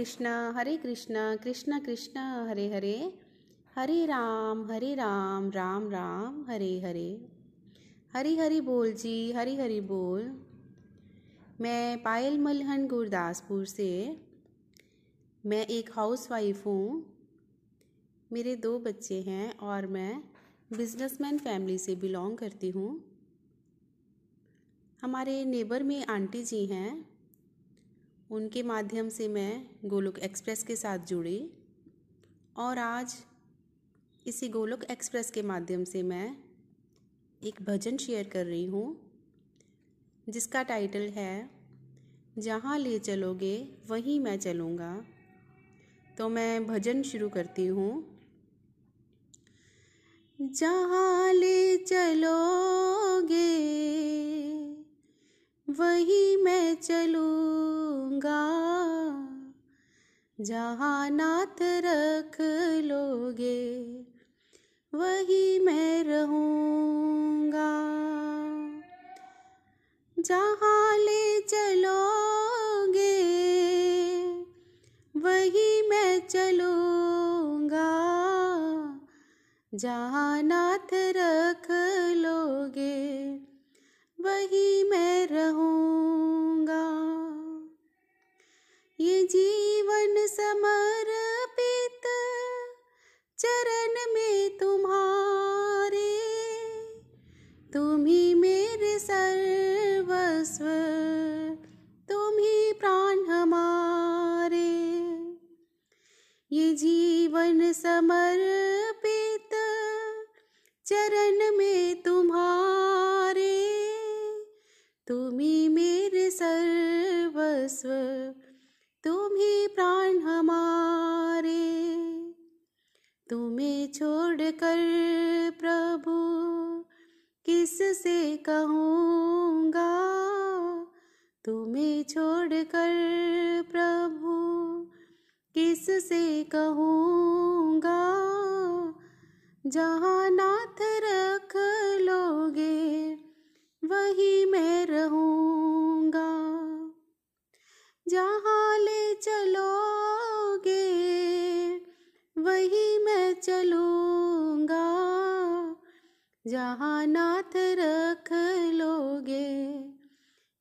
कृष्णा, हरे कृष्णा कृष्णा कृष्णा, हरे हरे। हरे राम हरे राम राम राम, हरे हरे। हरी हरी बोल जी, हरी हरी बोल। मैं पायल मलहन गुरदासपुर से, मैं एक हाउसवाइफ हूँ। मेरे दो बच्चे हैं और मैं बिजनेसमैन फैमिली से बिलोंग करती हूँ। हमारे नेबर में आंटी जी हैं। उनके माध्यम से मैं गोलोक एक्सप्रेस के साथ जुड़ी और आज इसी गोलोक एक्सप्रेस के माध्यम से मैं एक भजन शेयर कर रही हूँ, जिसका टाइटल है, जहाँ ले चलोगे, वहीं मैं चलूँगा। तो मैं भजन शुरू करती हूँ। जहाँ ले चलोगे, वहीं मैं चलूँगा जहाँ नाथ रख लोगे, वही मैं रहूँगा। जहाँ ले चलोगे, वही मैं चलूँगा। जहाँ नाथ रख लोगे सर्वस्व तुम ही प्राण हमारे। तुम्हें छोड़कर प्रभु किस से कहूँगा? तुम्हें छोड़कर प्रभु किस से कहूँगा? जहाँ नाथ रख लोगे, वही मैं रहूँगा जहाँ ले चलोगे, वही मैं चलूँगा। जहाँ नाथ रख लोगे,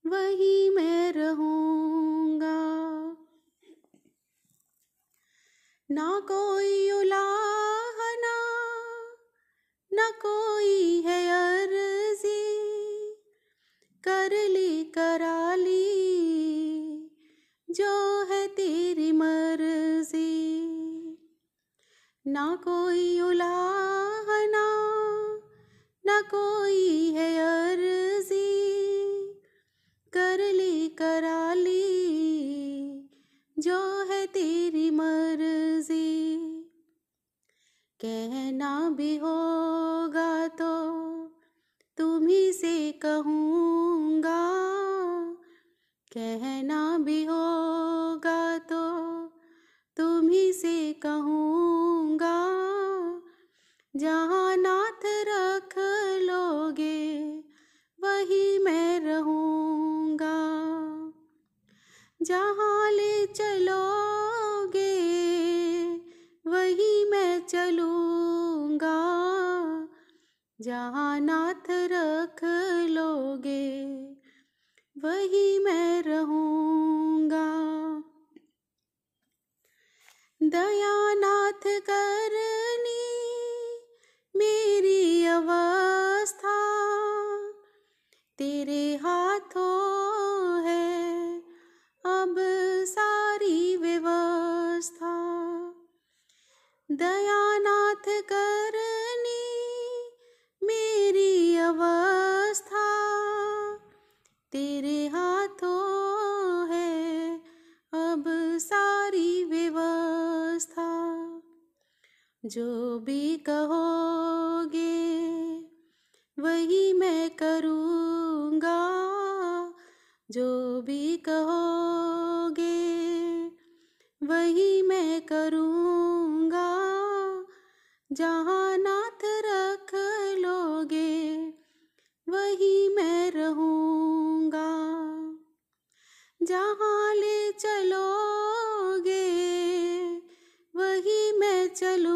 वही मैं रहूँगा। ना कोई उलाहना, न कोई है अर्जी, कर ली करा जो है तेरी मर्ज़ी। ना कोई उलाहना, ना कोई है अर्जी। कर ली, करा ली, जो है तेरी मर्ज़ी। कहना भी होगा तो तुम्ही से कहूँगा। कहना भी होगा कहूँगा, जहाँ नाथ रख लोगे, वही मैं रहूँगा। जहाँ ले चलोगे, वही मैं चलूँगा। जहाँ नाथ रख लोगे, वही मैं रहूँगा। दयानाथ करनी मेरी अवस्था। तेरे हाथों है अब सारी व्यवस्था। दयानाथ जो भी कहोगे, वही मैं करूँगा। जो भी कहोगे, वही मैं करूँगा। जहाँ नाथ रख लोगे, वही मैं रहूँगा। जहाँ ले चलोगे, वही मैं चलूँगा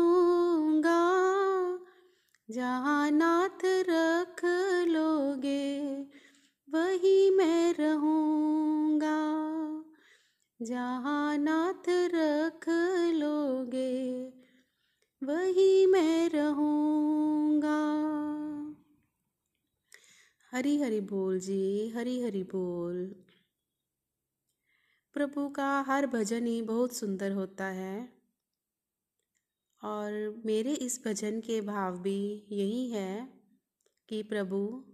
जहाँ नाथ रख लोगे, वही मैं रहूँगा। जहाँ नाथ रख लोगे, वही मैं रहूँगा। हरी हरी बोल जी, हरी हरी बोल। प्रभु का हर भजन ही बहुत सुंदर होता है। और मेरे इस भजन के भाव भी यही है कि प्रभु,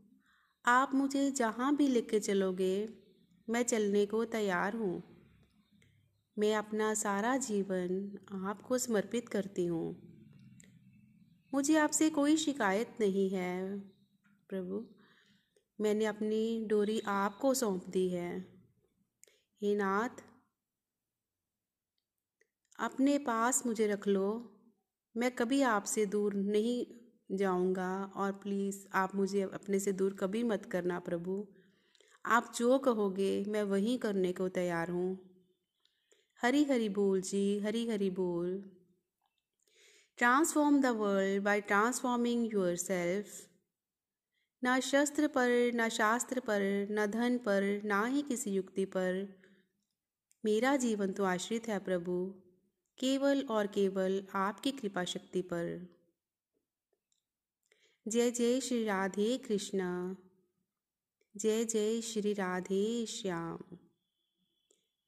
आप मुझे जहाँ भी लेके चलोगे, मैं चलने को तैयार हूँ। मैं अपना सारा जीवन आपको समर्पित करती हूँ। मुझे आपसे कोई शिकायत नहीं है, प्रभु। मैंने अपनी डोरी आपको सौंप दी है। हे नाथ, अपने पास मुझे रख लो। मैं कभी आपसे दूर नहीं जाऊँगा और प्लीज़ आप मुझे अपने से दूर कभी मत करना प्रभु। आप जो कहोगे मैं वही करने को तैयार हूँ। हरी हरी बोल जी हरी हरी बोल। Transform the world by transforming yourself ना शस्त्र पर, ना शास्त्र पर, ना धन पर, ना ही किसी युक्ति पर। मेरा जीवन तो आश्रित है प्रभु। केवल और केवल आपकी कृपा शक्ति पर। जय जय श्री राधे कृष्णा। जय जय श्री राधे श्याम।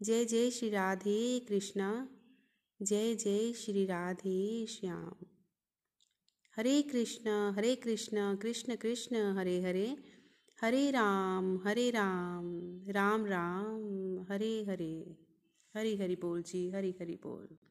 जय जय श्री राधे कृष्णा। जय जय श्री राधे श्याम। हरे कृष्ण हरे कृष्ण कृष्ण कृष्ण, हरे हरे। हरे राम हरे राम राम राम, हरे हरे। हरी हरी बोल जी, हरी हरी बोल।